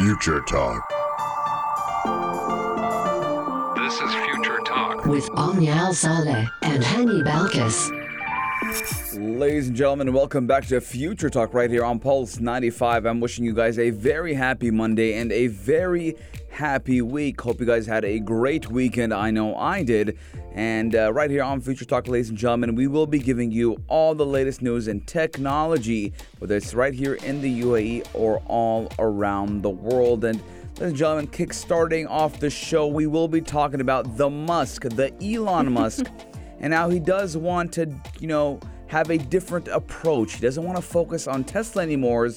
Future Talk. This is Future Talk. with Omnia Al Saleh and Hani Balkis. Ladies and gentlemen, welcome back to Future Talk right here on Pulse 95. I'm wishing you guys a very happy Monday and a very happy week. Hope you guys had a great weekend. I know I did. And uh, right here on Future Talk, ladies and gentlemen, we will be giving you all the latest news in technology, whether it's right here in the UAE or all around the world. And Ladies and gentlemen, kick starting off the show, we will be talking about the Musk, the Elon Musk, and how he does want to, you know, have a different approach. He doesn't want to focus on Tesla anymore,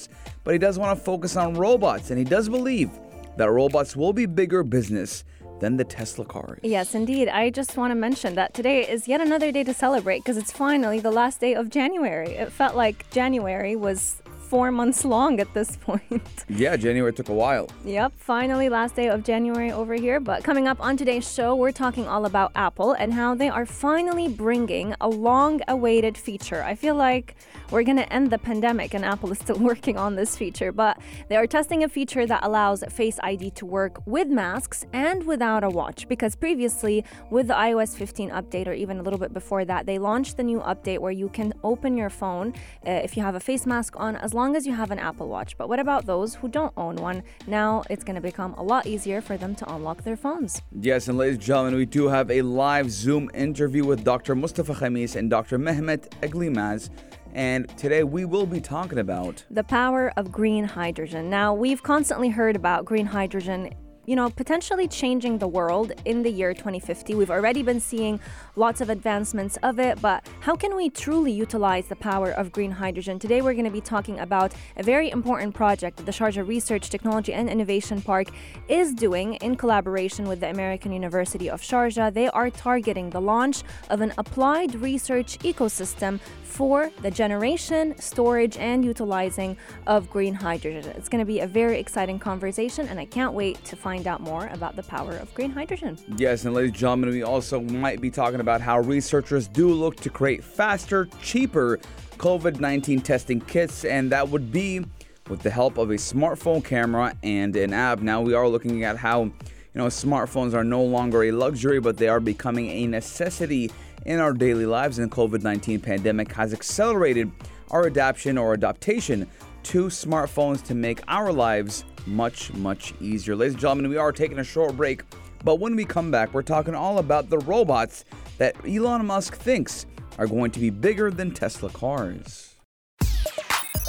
but he does want to focus on robots, and he does believe that robots will be bigger business than the Tesla cars. Yes, indeed. I just want to mention that today is yet another day to celebrate because it's finally the last day of January. It felt like January was four months long at this point. Yeah, January took a while. Yep, finally last day of January over here. But coming up on today's show, we're talking all about Apple and how they are finally bringing a long awaited feature. I feel like we're going to end the pandemic and Apple is still working on this feature, but they are testing a feature that allows Face ID to work with masks and without a watch because previously with the iOS 15 update or even a little bit before that, they launched the new update where you can open your phone uh, if you have a face mask on as long as you have an Apple Watch. But what about those who don't own one? Now it's going to become a lot easier for them to unlock their phones. Yes, and ladies and gentlemen, we do have a live Zoom interview with Dr. Mustafa Khamis and Dr. Mehmet Egilmez. And today we will be talking about The power of green hydrogen. Now, we've constantly heard about green hydrogen. You know, potentially changing the world in the year 2050. We've already been seeing lots of advancements of it, but how can we truly utilize the power of green hydrogen? Today, we're going to be talking about a very important project that the Sharjah Research, Technology, and Innovation Park is doing in collaboration with the American University of Sharjah. They are targeting the launch of an applied research ecosystem for the generation, storage, and utilizing of green hydrogen. It's going to be a very exciting conversation, and I can't wait to find out more about the power of green hydrogen. Yes, and ladies and gentlemen, we also might be talking about how researchers do look to create faster, cheaper COVID 19 testing kits, and that would be with the help of a smartphone camera and an app. Now, we are looking at how, you know, smartphones are no longer a luxury, but they are becoming a necessity in our daily lives, and the COVID 19 pandemic has accelerated our adaptation or adaptation to smartphones to make our lives much, much easier. Ladies and gentlemen, we are taking a short break, but when we come back, we're talking all about the robots that Elon Musk thinks are going to be bigger than Tesla cars.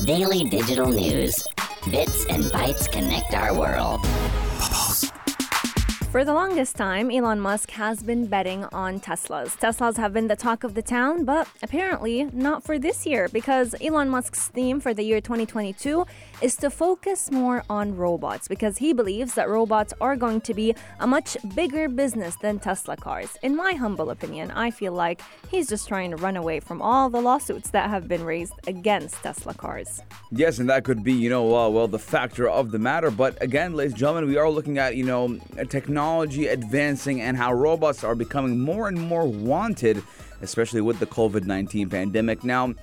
Daily digital news. Bits and bytes connect our world. For the longest time, Elon Musk has been betting on Teslas. Teslas have been the talk of the town, but apparently not for this year because Elon Musk's theme for the year 2022 is to focus more on robots because he believes that robots are going to be a much bigger business than Tesla cars. In my humble opinion, I feel like he's just trying to run away from all the lawsuits that have been raised against Tesla cars. Yes, and that could be, you know, uh, well, the factor of the matter. But again, ladies and gentlemen, we are looking at, you know, technology advancing and how robots are becoming more and more wanted, especially with the COVID 19 pandemic. Now,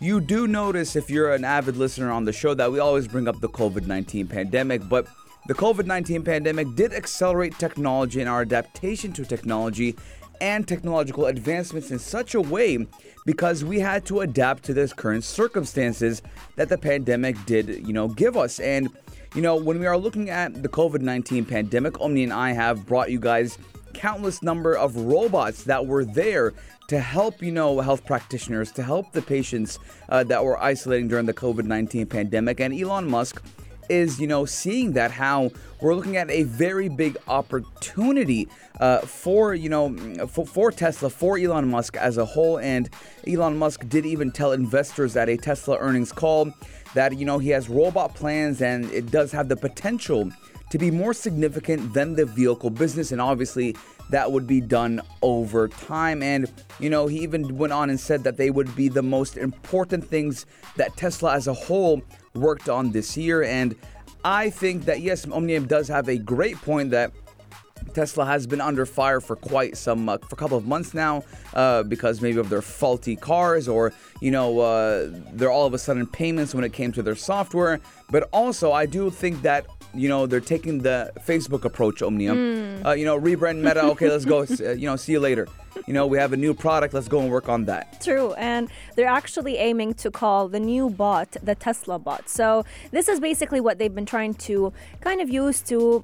you do notice if you're an avid listener on the show that we always bring up the COVID 19 pandemic, but the COVID 19 pandemic did accelerate technology and our adaptation to technology and technological advancements in such a way because we had to adapt to this current circumstances that the pandemic did, you know, give us. And, you know, when we are looking at the COVID 19 pandemic, Omni and I have brought you guys countless number of robots that were there to help, you know, health practitioners, to help the patients uh, that were isolating during the COVID 19 pandemic. And Elon Musk is, you know, seeing that how we're looking at a very big opportunity uh, for, you know, for, for Tesla, for Elon Musk as a whole. And Elon Musk did even tell investors at a Tesla earnings call that, you know, he has robot plans and it does have the potential to be more significant than the vehicle business. And obviously, that would be done over time. And, you know, he even went on and said that they would be the most important things that Tesla as a whole worked on this year. And I think that, yes, Omnia does have a great point that Tesla has been under fire for quite some, uh, for a couple of months now, uh, because maybe of their faulty cars or, you know, uh, they're all of a sudden payments when it came to their software. But also, I do think that you know, they're taking the Facebook approach, Omnia. Uh, you know, rebrand Meta. Okay, let's go. uh, you know, see you later. You know, we have a new product. Let's go and work on that. True, and they're actually aiming to call the new bot the Tesla bot. So, this is basically what they've been trying to kind of use to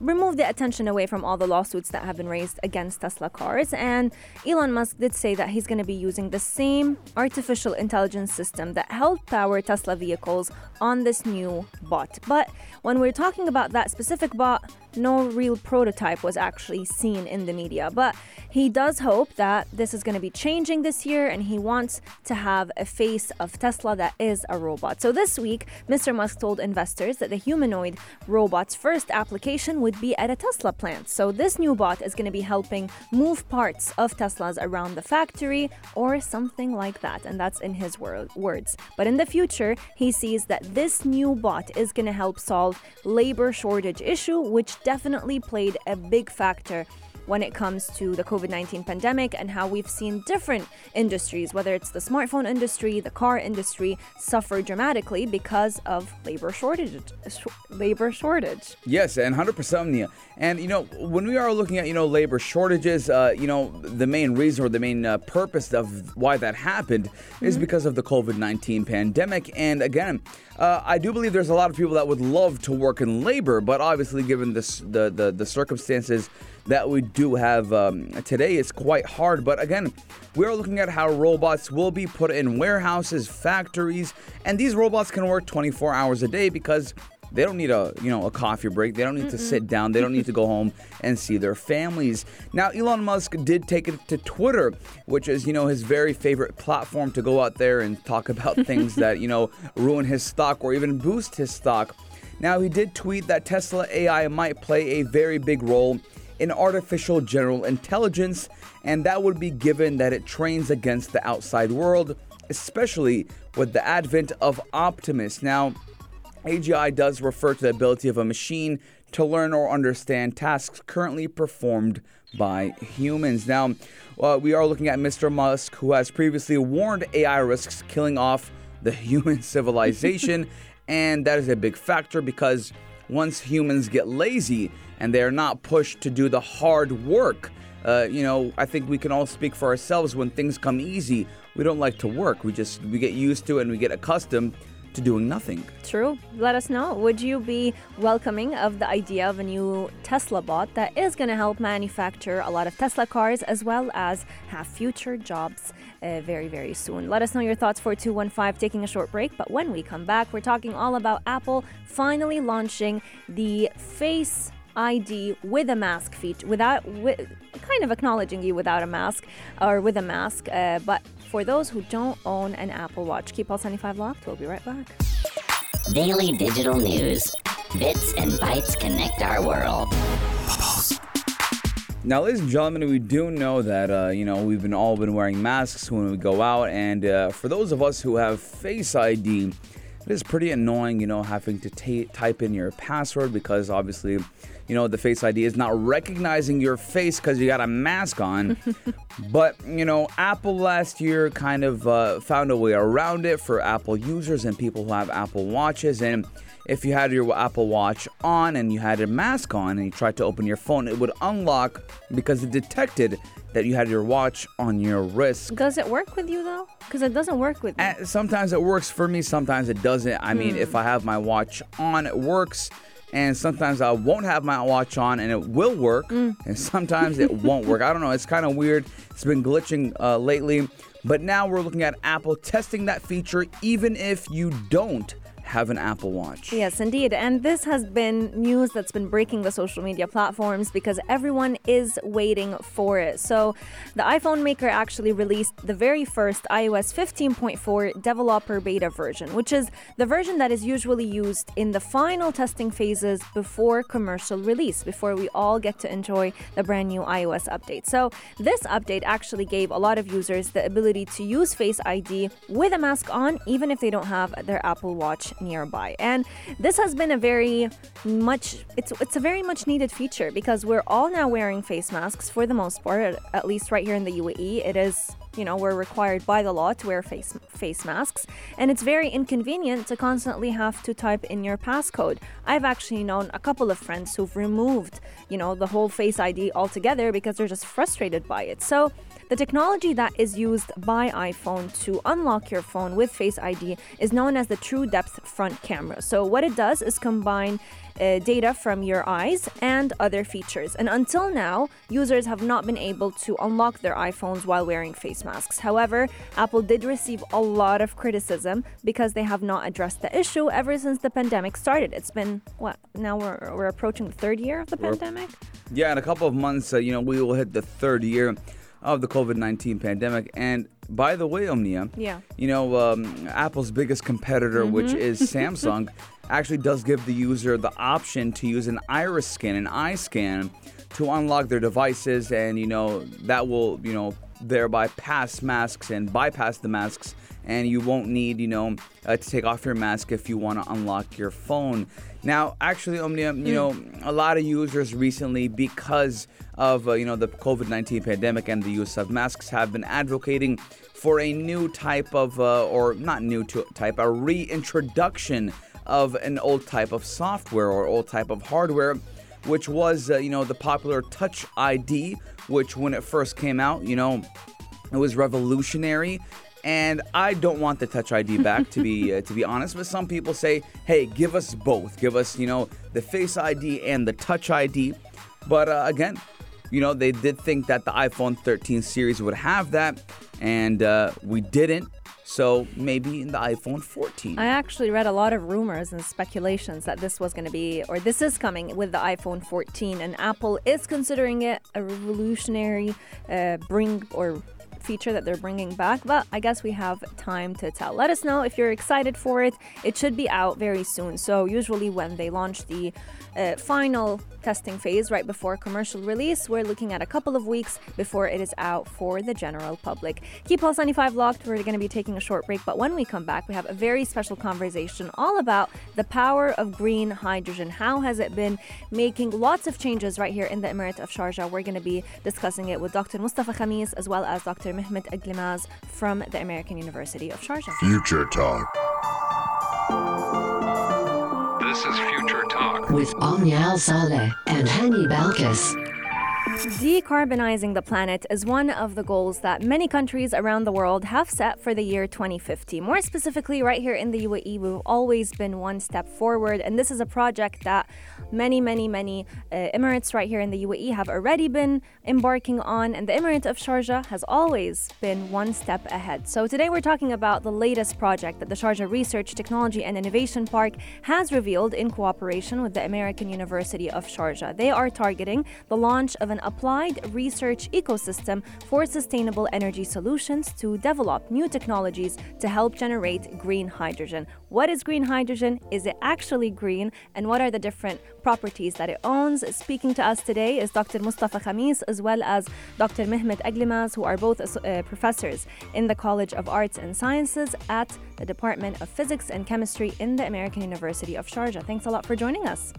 remove the attention away from all the lawsuits that have been raised against Tesla cars. And Elon Musk did say that he's going to be using the same artificial intelligence system that helped power Tesla vehicles on this new bot. But when we're talking about that specific bot, no real prototype was actually seen in the media. But he does hope that this is going to be changing this year and he wants to have a face of Tesla that is a robot. So this week, Mr. Musk told investors that the humanoid robot's first application would be at a Tesla plant. So this new bot is going to be helping move parts of Teslas around the factory or something like that. And that's in his wor- words. But in the future, he sees that this new bot is going to help solve labor shortage issue, which definitely played a big factor when it comes to the COVID 19 pandemic and how we've seen different industries, whether it's the smartphone industry, the car industry, suffer dramatically because of labor shortage. sh- Labor shortage. Yes, and 100% Omnia. And, you know, when we are looking at, you know, labor shortages, uh, you know, the main reason or the main uh, purpose of why that happened is because of the COVID 19 pandemic. And again, uh, I do believe there's a lot of people that would love to work in labor, but obviously, given this, the, the, the circumstances that we do have um, today, is quite hard. But again, we're looking at how robots will be put in warehouses, factories, and these robots can work 24 hours a day because they don't need a you know a coffee break. They don't need to sit down. They don't need to go home and see their families. Now Elon Musk did take it to Twitter, which is you know his very favorite platform to go out there and talk about things that you know ruin his stock or even boost his stock. Now he did tweet that Tesla AI might play a very big role in artificial general intelligence, and that would be given that it trains against the outside world, especially with the advent of Optimus. Now, AGI does refer to the ability of a machine to learn or understand tasks currently performed by humans. Now, uh, we are looking at Mr. Musk, who has previously warned AI risks killing off the human civilization, and that is a big factor because once humans get lazy and they are not pushed to do the hard work, uh, you know, I think we can all speak for ourselves. When things come easy, we don't like to work. We just we get used to it and we get accustomed to doing nothing. True. Let us know. Would you be welcoming of the idea of a new Tesla bot that is going to help manufacture a lot of Tesla cars as well as have future jobs uh, very, very soon? Let us know your thoughts for 215, taking a short break. But when we come back, we're talking all about Apple finally launching the Face ID with a mask feature, without, with, kind of acknowledging you without a mask or with a mask. Uh, but for those who don't own an Apple Watch, keep all 75 locked. We'll be right back. Daily digital news. Bits and bytes connect our world. Now, ladies and gentlemen, we do know that uh, you know we've been all been wearing masks when we go out, and uh, for those of us who have Face ID, it is pretty annoying, you know, having to ta type in your password because obviously, you know, the Face ID is not recognizing your face because you got a mask on. but you know, Apple last year kind of uh, found a way around it for Apple users and people who have Apple watches, and if you had your Apple Watch on and you had a mask on and you tried to open your phone, it would unlock because it detected that you had your watch on your wrist. Does it work with you though? Because it doesn't work with me. And sometimes it works for me, sometimes it doesn't. I mean, if hmm. I have my watch on, it works. And sometimes I won't have my watch on and it will work. Hmm. And sometimes it won't work. I don't know. It's kind of weird. It's been glitching uh, lately. But now we're looking at Apple testing that feature even if you don't have an Apple Watch. Yes, indeed. And this has been news that's been breaking the social media platforms because everyone is waiting for it. So, the iPhone maker actually released the very first iOS 15.4 developer beta version, which is the version that is usually used in the final testing phases before commercial release, before we all get to enjoy the brand new iOS update. So, this update actually gave a lot of users the ability to use Face ID with a mask on, even if they don't have their Apple Watch nearby. And this has been a very much it's it's a very much needed feature because we're all now wearing face masks for the most part, at least right here in the UAE. It is you know, we're required by the law to wear face face masks, and it's very inconvenient to constantly have to type in your passcode. I've actually known a couple of friends who've removed, you know, the whole Face ID altogether because they're just frustrated by it. So the technology that is used by iPhone to unlock your phone with Face ID is known as the True Depth Front Camera. So, what it does is combine uh, data from your eyes and other features. And until now, users have not been able to unlock their iPhones while wearing face masks. However, Apple did receive a lot of criticism because they have not addressed the issue ever since the pandemic started. It's been, what, now we're, we're approaching the third year of the pandemic? Yeah, in a couple of months, uh, you know, we will hit the third year of the COVID 19 pandemic. And by the way, Omnia, Yeah. you know, um, Apple's biggest competitor, which is Samsung, actually does give the user the option to use an iris scan, an eye scan, to unlock their devices. And, you know, that will, you know, thereby pass masks and bypass the masks. And you won't need, you know, uh, to take off your mask if you want to unlock your phone. Now, actually, Omnia, you know, a lot of users recently, because of uh, you know the COVID-19 pandemic and the use of masks, have been advocating for a new type of, uh, or not new to, type, a reintroduction of an old type of software or old type of hardware, which was uh, you know the popular Touch ID, which when it first came out, you know, it was revolutionary. And I don't want the Touch ID back, to be uh, to be honest. But some people say, "Hey, give us both. Give us, you know, the Face ID and the Touch ID." But uh, again, you know, they did think that the iPhone 13 series would have that, and uh, we didn't. So maybe in the iPhone 14. I actually read a lot of rumors and speculations that this was going to be, or this is coming with the iPhone 14, and Apple is considering it a revolutionary uh, bring or feature that they're bringing back. But I guess we have time to tell. Let us know if you're excited for it. It should be out very soon. So usually when they launch the uh, final testing phase right before commercial release, we're looking at a couple of weeks before it is out for the general public. Keep Pulse 95 locked. We're going to be taking a short break, but when we come back, we have a very special conversation all about the power of green hydrogen. How has it been making lots of changes right here in the Emirate of Sharjah? We're going to be discussing it with Dr. Mustafa Khamis as well as Dr. Mehmet Egilmez from the American University of Sharjah. Future Talk. This is Future Talk. with Omnia Al Saleh and Hani Balkis. Decarbonizing the planet is one of the goals that many countries around the world have set for the year 2050. More specifically, right here in the UAE, we've always been one step forward, and this is a project that many, many, many uh, Emirates right here in the UAE have already been embarking on, and the Emirate of Sharjah has always been one step ahead. So today we're talking about the latest project that the Sharjah Research, Technology and Innovation Park has revealed in cooperation with the American University of Sharjah. They are targeting the launch of an applied research ecosystem for sustainable energy solutions to develop new technologies to help generate green hydrogen. What is green hydrogen? Is it actually green? And what are the different properties that it owns? Speaking to us today is Dr. Mustafa Khamis as well as Dr. Mehmet Egilmez, who are both uh, professors in the College of Arts and Sciences at the Department of Physics and Chemistry in the American University of Sharjah. Thanks a lot for joining us.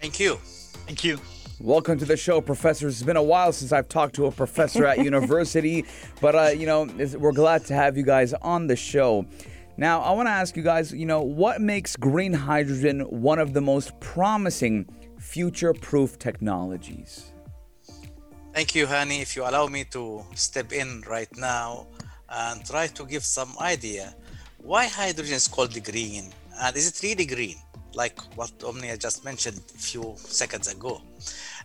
Thank you. Thank you. Welcome to the show, professors. It's been a while since I've talked to a professor at university, but uh, you know we're glad to have you guys on the show. Now, I want to ask you guys, you know, what makes green hydrogen one of the most promising future-proof technologies? Thank you, Hani. If you allow me to step in right now and try to give some idea why hydrogen is called green and is it really green, like what Omnia just mentioned a few seconds ago.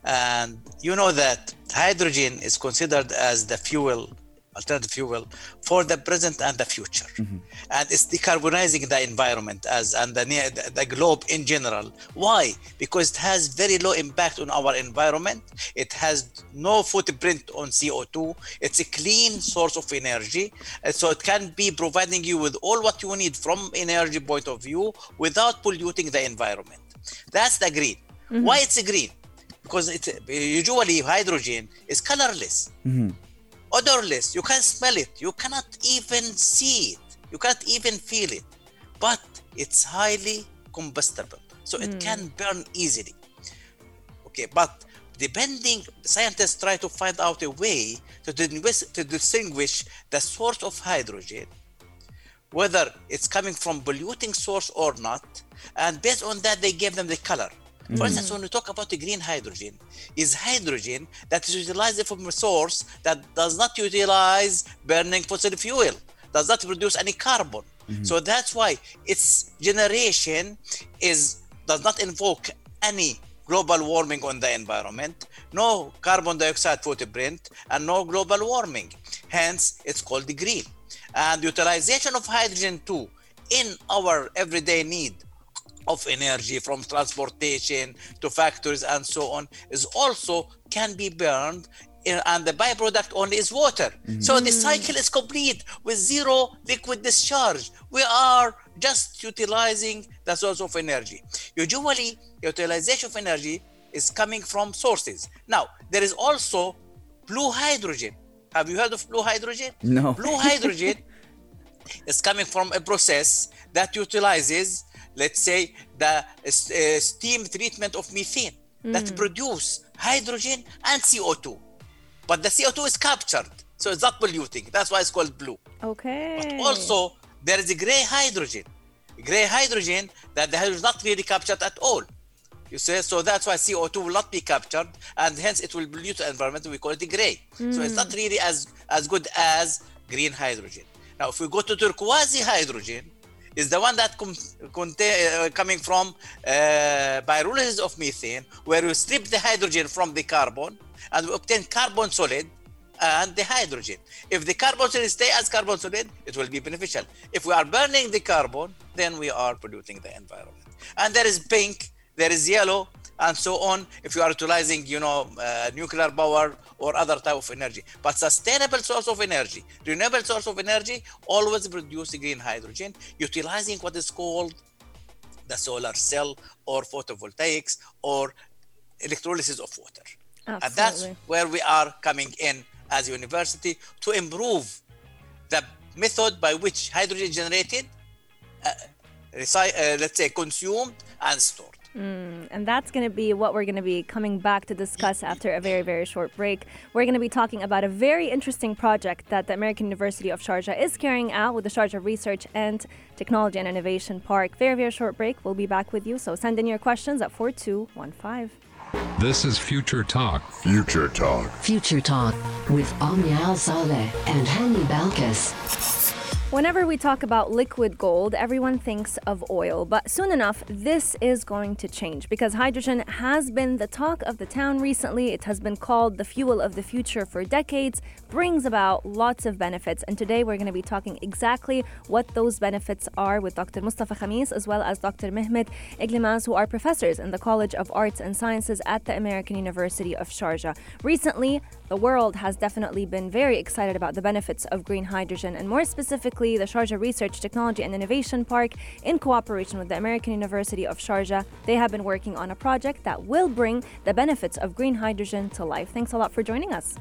And you know that hydrogen is considered as the fuel, alternative fuel for the present and the future. Mm-hmm. And it's decarbonizing the environment as and the, near- the, the globe in general. Why? Because it has very low impact on our environment. It has no footprint on CO2. It's a clean source of energy. And so it can be providing you with all what you need from energy point of view without polluting the environment. That's the green. Mm-hmm. Why it's a green? Because it usually hydrogen is colorless mm-hmm. Odorless. You can't smell it. You cannot even see it. You cannot even feel it. But it's highly combustible. So it hmm. can burn easily. Okay, but depending, scientists try to find out a way to, distinguish- to distinguish the source of hydrogen, whether it's coming from polluting source or not, and based on that, they give them the color. For hmm. instance, when we talk about the green hydrogen, is hydrogen that is utilized from a source that does not utilize burning fossil fuel, does not produce any carbon. Hmm. So that's why its generation is does not invoke any global warming on the environment, no carbon dioxide footprint, and no global warming. Hence, it's called the green. And utilization of hydrogen too in our everyday need of energy from transportation to factories and so on is also can be burned and the byproduct only is water. Mm-hmm. So the cycle is complete with zero liquid discharge. We are just utilizing the source of energy. Usually utilization of energy is coming from sources. Now there is also blue hydrogen. Have you heard of blue hydrogen? No. blue hydrogen is coming from a process that utilizes, let's say, the uh, steam treatment of methane that produce hydrogen and CO2. But the CO2 is captured, so it's not polluting. That's why it's called blue. Okay. But also, there is a gray hydrogen. Gray hydrogen that the hydrogen is not really captured at all. You see, so that's why CO2 will not be captured, and hence it will pollute the environment. We call it gray. So it's not really as as good as green hydrogen. Now, if we go to turquoise hydrogen, is the one that com- contain, uh, coming from uh, pyrolysis of methane, where we strip the hydrogen from the carbon and we obtain carbon solid and the hydrogen. If the carbon solid stay as carbon solid, it will be beneficial. If we are burning the carbon, then we are polluting the environment. And there is pink, there is yellow, and so on. If you are utilizing, you know, uh, nuclear power or other type of energy, but sustainable source of energy, renewable source of energy, always produce green hydrogen, utilizing what is called the solar cell or photovoltaics or electrolysis of water. Absolutely. And that's where we are coming in as a university to improve the method by which hydrogen generated, uh, reci- uh, let's say, consumed and stored. Mm, and that's going to be what we're going to be coming back to discuss after a very, very short break. We're going to be talking about a very interesting project that the American University of Sharjah is carrying out with the Sharjah Research and Technology and Innovation Park. Very, very short break. We'll be back with you. So send in your questions at 4215. This is Future Talk. Future Talk. Future Talk with Omnia Al Saleh and Hani Balkis. Whenever we talk about liquid gold, everyone thinks of oil, but soon enough, this is going to change because hydrogen has been the talk of the town recently. It has been called the fuel of the future for decades, brings about lots of benefits, and today we're going to be talking exactly what those benefits are with Dr. Mustafa Khamis as well as Dr. Mehmet Egilmez, who are professors in the College of Arts and Sciences at the American University of Sharjah. Recently, the world has definitely been very excited about the benefits of green hydrogen, and more specifically, the Sharjah Research, Technology and Innovation Park, in cooperation with the American University of Sharjah, they have been working on a project that will bring the benefits of green hydrogen to life. Thanks a lot for joining us.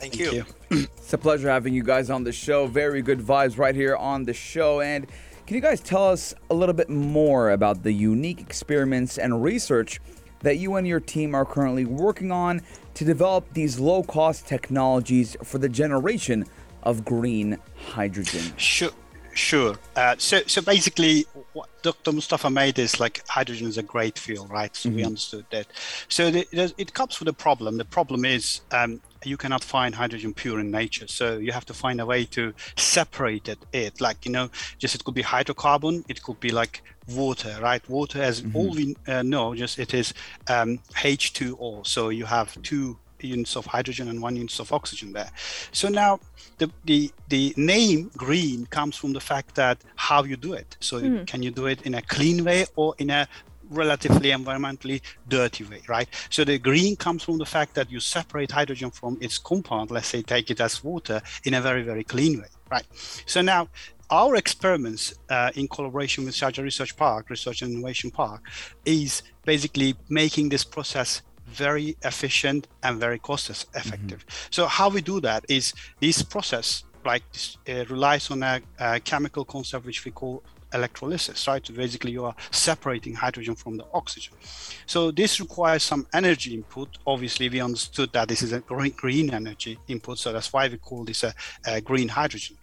Thank, you. It's a pleasure having you guys on the show. Very good vibes right here on the show. And can you guys tell us a little bit more about the unique experiments and research that you and your team are currently working on to develop these low cost technologies for the generation of green hydrogen? Sure, sure. Uh, so, so basically, what Dr. Mustafa made is like hydrogen is a great fuel, right? So we understood that. So the, the- it comes with a problem. The problem is um, you cannot find hydrogen pure in nature. So you have to find a way to separate it. it. Like you know, just it could be hydrocarbon. It could be like water, right? Water, as all we uh, know, just it is um, H2O. So you have two units of hydrogen and one unit of oxygen there. So now the, the the name green comes from the fact that how you do it. So can you do it in a clean way or in a relatively environmentally dirty way, right? So the green comes from the fact that you separate hydrogen from its compound, let's say take it as water, in a very, very clean way, right? So now our experiments uh, in collaboration with Sharjah Research Park, Research and Innovation Park, is basically making this process very efficient and very cost es- effective. So how we do that is this process like this, uh, relies on a, a chemical concept which we call electrolysis, right? So basically, you are separating hydrogen from the oxygen. So this requires some energy input. Obviously, we understood that this is a green, energy input, so that's why we call this a, a green hydrogen.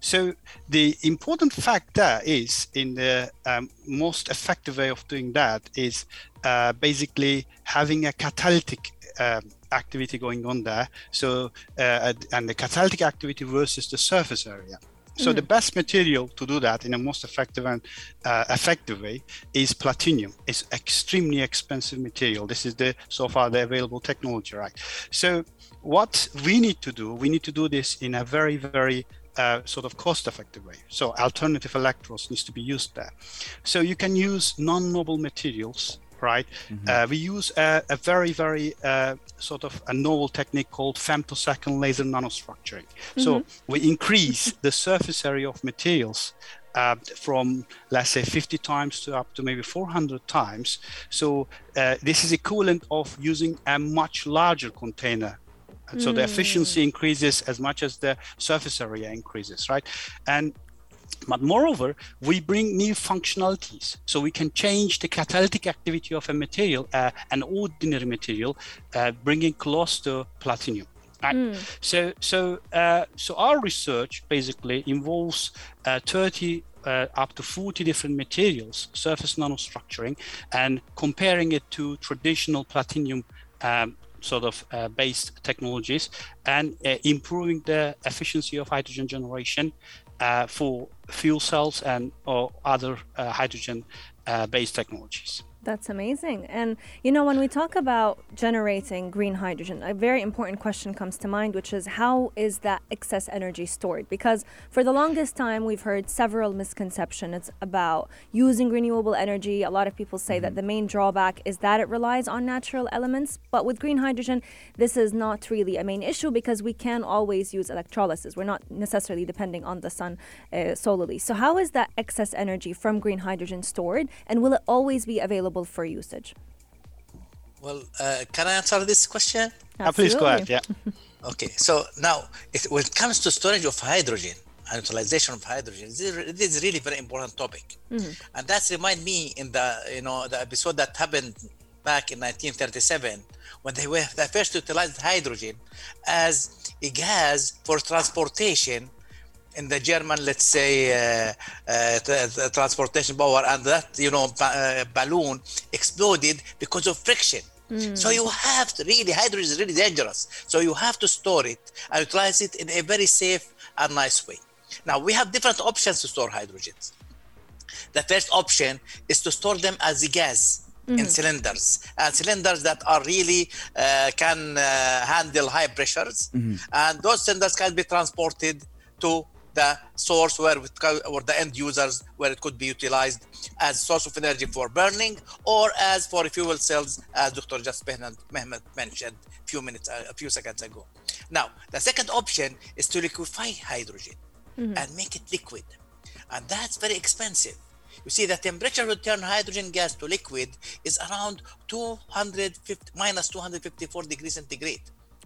So the important fact there is, in the um, most effective way of doing that, is uh, basically having a catalytic um, activity going on there. So uh, and the catalytic activity versus the surface area. So the best material to do that in a most effective and uh, effective way is platinum. It's extremely expensive material. This is the so far the available technology, right? So what we need to do, we need to do this in a very very uh, sort of cost-effective way. So alternative electrodes needs to be used there. So you can use non-noble materials right? Uh, we use a, a very, very uh, sort of a novel technique called femtosecond laser nanostructuring. So we increase the surface area of materials uh, from let's say 50 times to up to maybe 400 times. So uh, this is equivalent of using a much larger container. So the efficiency increases as much as the surface area increases, right? And but moreover, we bring new functionalities. So we can change the catalytic activity of a material, uh, an ordinary material, uh, bringing close to platinum. Right? So, so, uh, so our research basically involves uh, 30 uh, up to 40 different materials, surface nanostructuring, and comparing it to traditional platinum um, sort of uh, based technologies and uh, improving the efficiency of hydrogen generation for fuel cells and or other uh, hydrogen uh, based technologies. That's amazing. And you know, when we talk about generating green hydrogen, a very important question comes to mind, which is how is that excess energy stored? Because for the longest time, we've heard several misconceptions about using renewable energy. A lot of people say that the main drawback is that it relies on natural elements. But with green hydrogen, this is not really a main issue because we can always use electrolysis. We're not necessarily depending on the sun uh, solely. So, how is that excess energy from green hydrogen stored? And will it always be available? For usage? Well, uh, can I answer this question? Uh, please go ahead. Yeah. Okay, so now it, when it comes to storage of hydrogen and utilization of hydrogen, this is, this is really very important topic, and that's remind me in the you know the episode that happened back in 1937 when they were they first utilized hydrogen as a gas for transportation in the German, let's say, uh, uh, t- t- transportation power, and that you know ba- uh, balloon exploded because of friction. So you have to really hydrogen is really dangerous. So you have to store it and utilize it in a very safe and nice way. Now we have different options to store hydrogens. The first option is to store them as a gas in cylinders, and cylinders that are really uh, can uh, handle high pressures, and those cylinders can be transported to the source where it or the end users where it could be utilized as source of energy for burning or as for fuel cells as dr just Mehmet mentioned a few minutes a few seconds ago. Now the second option is to liquefy hydrogen mm-hmm. and make it liquid. And that's very expensive. You see the temperature to turn hydrogen gas to liquid is around 250 minus 254 degrees centigrade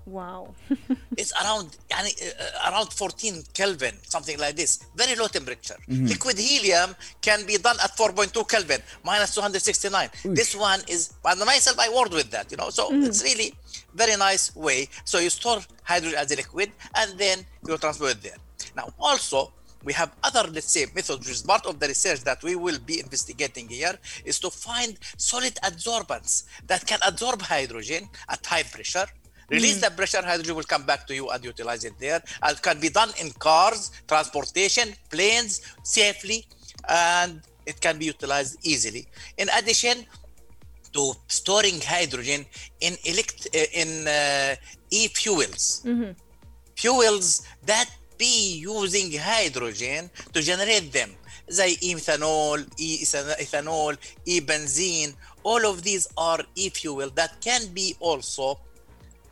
Wow. it's around uh, uh, around 14 Kelvin, something like this. Very low temperature. Mm-hmm. Liquid helium can be done at 4.2 Kelvin, minus 269. Oof. This one is, and myself, I worked with that, you know. So mm. it's really very nice way. So you store hydrogen as a liquid and then you transfer it there. Now, also, we have other, let's say, methods, which is part of the research that we will be investigating here, is to find solid adsorbents that can absorb hydrogen at high pressure release the pressure hydrogen will come back to you and utilize it there. And it can be done in cars transportation planes safely and it can be utilized easily. In addition to storing hydrogen in elect uh, in uh, e-fuels. Fuels that be using hydrogen to generate them. زي e-methanol, e-ethanol, e-benzene all of these are e-fuel that can be also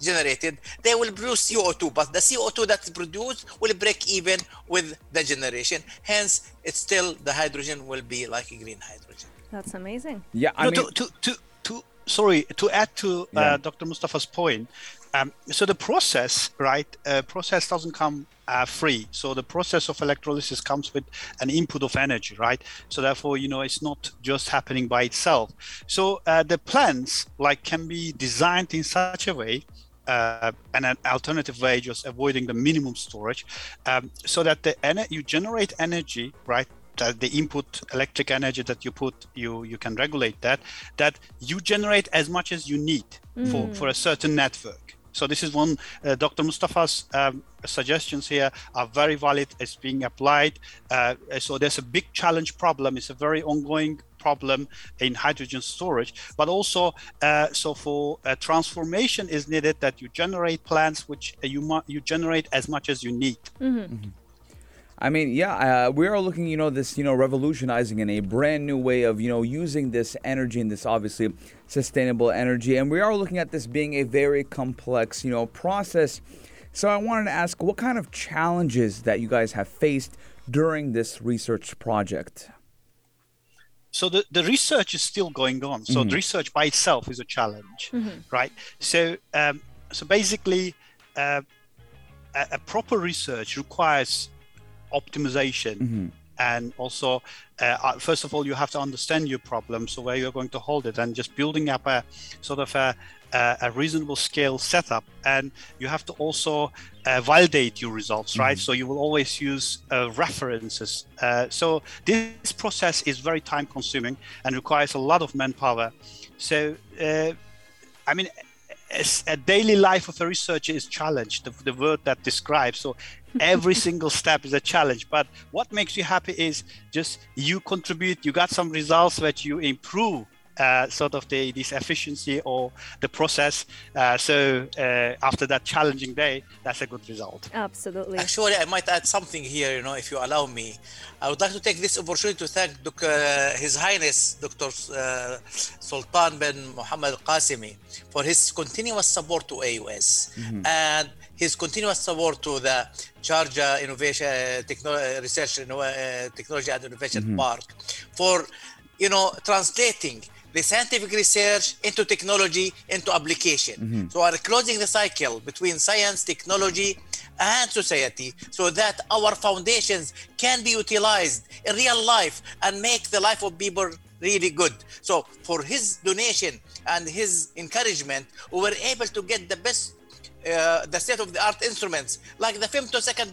generated, they will produce CO2, but the CO2 that's produced will break even with the generation. Hence, it's still the hydrogen will be like a green hydrogen. That's amazing. Yeah, I No, mean, to, to, to, to, sorry, to add to Yeah. uh, Dr. Mustafa's point, um, so the process, right, uh, process doesn't come uh, free. So the process of electrolysis comes with an input of energy, right? So therefore, you know, it's not just happening by itself. So uh, the plants like can be designed in such a way uh, and an alternative way, just avoiding the minimum storage, um, so that the ener- you generate energy, right? That the input electric energy that you put, you you can regulate that. That you generate as much as you need for for a certain network. So this is one. Uh, Dr. Mustafa's um, suggestions here are very valid. It's being applied. Uh, so there's a big challenge problem. It's a very ongoing problem in hydrogen storage. But also, uh, so for uh, transformation is needed that you generate plants which uh, you mu- you generate as much as you need. I mean, yeah, uh, we are looking, you know, this, you know, revolutionizing in a brand new way of, you know, using this energy and this obviously sustainable energy. And we are looking at this being a very complex, you know, process. So I wanted to ask what kind of challenges that you guys have faced during this research project. so the, the research is still going on so the research by itself is a challenge right so um, so basically uh, a, a proper research requires optimization. And also uh, first of all you have to understand your problem so where you're going to hold it and just building up a sort of a, a, a reasonable scale setup. And you have to also uh, validate your results right? So you will always use uh, references. Uh, so this process is very time consuming and requires a lot of manpower. So uh, i mean a daily life of a researcher is challenged the, the word that describes so every single step is a challenge. But what makes you happy is just you contribute you got some results that you improve uh, sort of the this efficiency or the process uh, so uh, after that challenging day that's a good result Absolutely. Actually, I might add something here, you know, if you allow me. I would like to take this opportunity to thank Doc, uh, His Highness Dr. Uh, Sultan bin Muhammad Qasimi for his continuous support to AUS and his continuous support to the Sharjah Innovation uh, Techno- uh, Research Inno- uh, Technology and Innovation Park for, you know, translating the scientific research into technology into application. So we are closing the cycle between science, technology, and society so that our foundations can be utilized in real life and make the life of people really good. So for his donation and his encouragement, we were able to get the best uh, the state of the art instruments like the femtosecond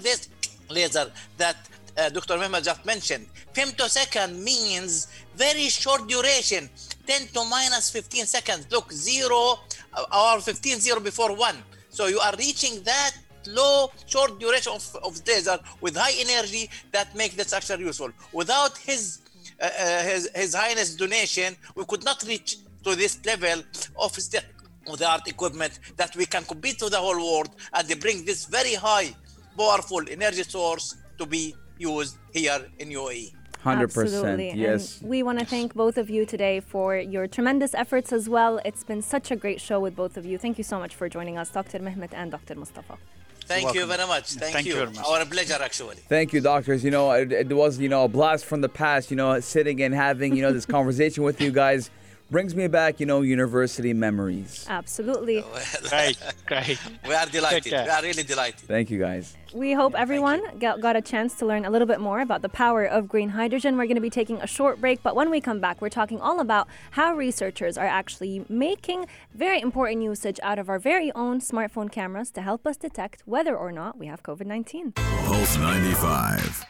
laser that uh, Dr. Mehmet just mentioned. Femtosecond means very short duration, 10 to minus 15 seconds. Look, zero uh, or 15 zero before one. So you are reaching that low short duration of, of laser with high energy that make the structure useful. Without his uh, uh, his, his highness donation, we could not reach to this level of st- of the art equipment that we can compete to the whole world and they bring this very high, powerful energy source to be used here in. UAE. 100%. Absolutely. Yes. And we want to thank both of you today for your tremendous efforts as well. It's been such a great show with both of you. Thank you so much for joining us, Dr. Mehmet and Dr. Mustafa. Thank you very much. Thank, Thank you. you very much. Our pleasure, actually. Thank you, doctors. You know, it, it was, you know, a blast from the past, you know, sitting and having, you know, this conversation with you guys brings me back, you know, university memories. Absolutely. great great We are delighted. We are really delighted. Thank you, guys. We hope everyone got, got a chance to learn a little bit more about the power of green hydrogen. We're going to be taking a short break, but when we come back, we're talking all about how researchers are actually making very important usage out of our very own smartphone cameras to help us detect whether or not we have COVID 19. Pulse 95.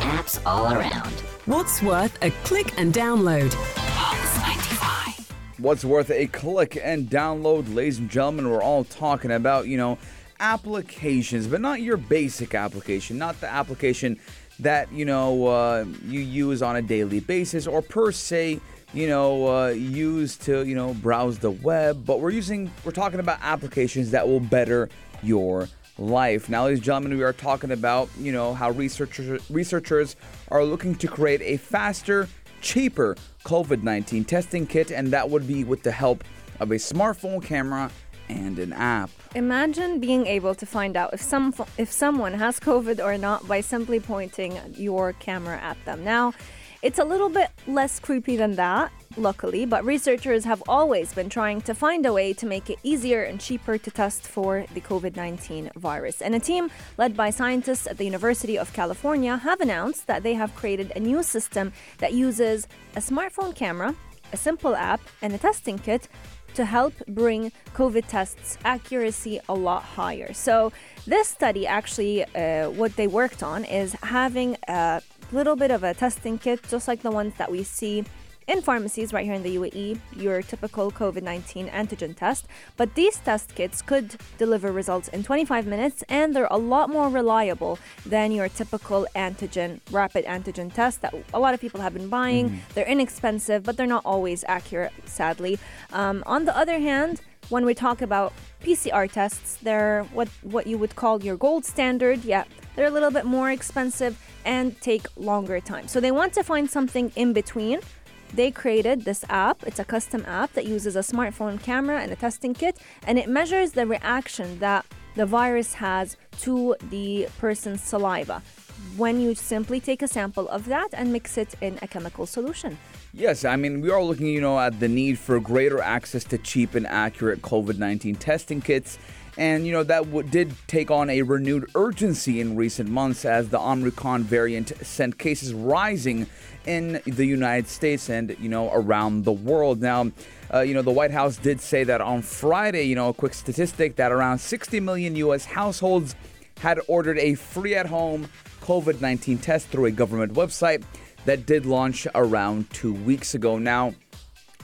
Apps all around. What's worth a click and download? Pulse 95. What's worth a click and download, ladies and gentlemen? We're all talking about, you know, applications, but not your basic application, not the application that, you know, uh, you use on a daily basis or per se, you know, uh, use to, you know, browse the web, but we're using, we're talking about applications that will better your life. Now, ladies and gentlemen, we are talking about, you know, how researchers researchers are looking to create a faster, cheaper COVID-19 testing kit, and that would be with the help of a smartphone camera and an app. Imagine being able to find out if some if someone has COVID or not by simply pointing your camera at them. Now, It's a little bit less creepy than that, luckily, but researchers have always been trying to find a way to make it easier and cheaper to test for the COVID 19 virus. And a team led by scientists at the University of California have announced that they have created a new system that uses a smartphone camera, a simple app, and a testing kit to help bring COVID tests accuracy a lot higher. So, this study actually, uh, what they worked on is having a little bit of a testing kit, just like the ones that we see in pharmacies right here in the UAE, your typical COVID 19 antigen test. But these test kits could deliver results in 25 minutes and they're a lot more reliable than your typical antigen, rapid antigen test that a lot of people have been buying. They're inexpensive, but they're not always accurate, sadly. Um, on the other hand, when we talk about PCR tests, they're what, what you would call your gold standard. Yeah, they're a little bit more expensive and take longer time. So they want to find something in between they created this app. It's a custom app that uses a smartphone camera and a testing kit, and it measures the reaction that the virus has to the person's saliva when you simply take a sample of that and mix it in a chemical solution. Yes, I mean, we are looking, you know, at the need for greater access to cheap and accurate COVID 19 testing kits. And, you know, that w- did take on a renewed urgency in recent months as the Omicron variant sent cases rising in the United States and, you know, around the world. Now, uh, you know, the White House did say that on Friday, you know, a quick statistic that around 60 million U.S. households had ordered a free at home COVID 19 test through a government website that did launch around two weeks ago. Now,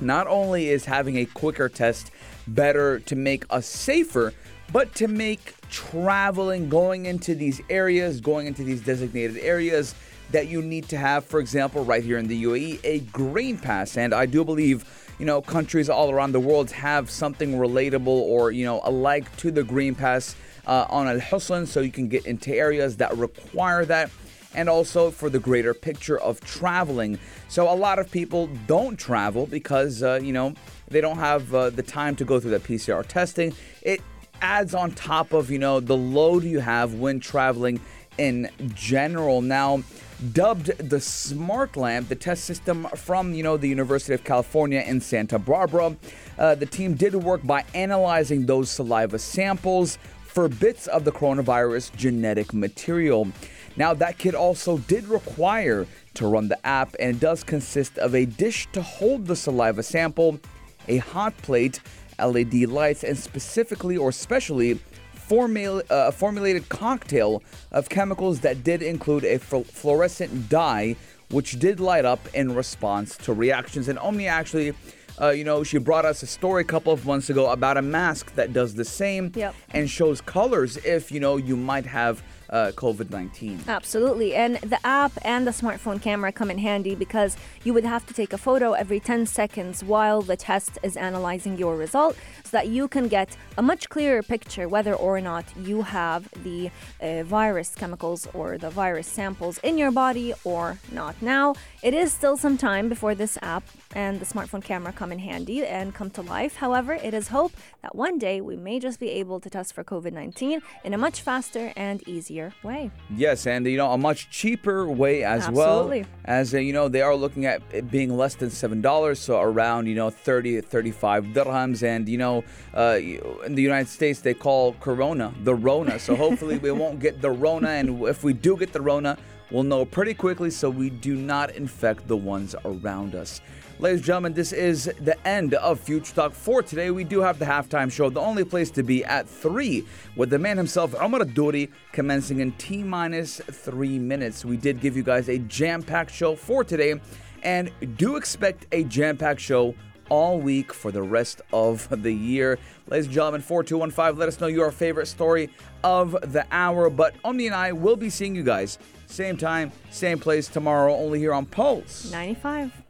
not only is having a quicker test better to make us safer, but to make traveling, going into these areas, going into these designated areas that you need to have, for example, right here in the UAE, a green pass. And I do believe, you know, countries all around the world have something relatable or, you know, alike to the green pass uh, on Al Hosn, so you can get into areas that require that and also for the greater picture of traveling. So a lot of people don't travel because uh, you know they don't have uh, the time to go through that PCR testing. It adds on top of you know the load you have when traveling in general. Now, dubbed the Smart Lamp, the test system from you know the University of California in Santa Barbara, uh, the team did work by analyzing those saliva samples for bits of the coronavirus genetic material. Now, that kit also did require to run the app, and it does consist of a dish to hold the saliva sample, a hot plate, LED lights, and specifically or specially formula, uh, formulated cocktail of chemicals that did include a fl- fluorescent dye, which did light up in response to reactions. And Omnia actually. Uh, you know, she brought us a story a couple of months ago about a mask that does the same Yep. and shows colors if you know you might have uh, COVID 19. Absolutely. And the app and the smartphone camera come in handy because you would have to take a photo every 10 seconds while the test is analyzing your result so that you can get a much clearer picture whether or not you have the uh, virus chemicals or the virus samples in your body or not. Now, it is still some time before this app and the smartphone camera come in handy and come to life. However, it is hope that one day we may just be able to test for COVID 19 in a much faster and easier way. Yes, and you know a much cheaper way as Absolutely. well. As uh, you know, they are looking at it being less than seven dollars, so around you know 30, 35 dirhams. And you know, uh, in the United States they call Corona the Rona. So hopefully we won't get the Rona, and if we do get the Rona, we'll know pretty quickly so we do not infect the ones around us. Ladies and gentlemen, this is the end of Future Talk for today. We do have the halftime show, the only place to be at 3, with the man himself, Omar Duri, commencing in T minus 3 minutes. We did give you guys a jam packed show for today, and do expect a jam packed show all week for the rest of the year. Ladies and gentlemen, 4215, let us know your favorite story of the hour. But Omnia and I will be seeing you guys same time, same place tomorrow, only here on Pulse. 95.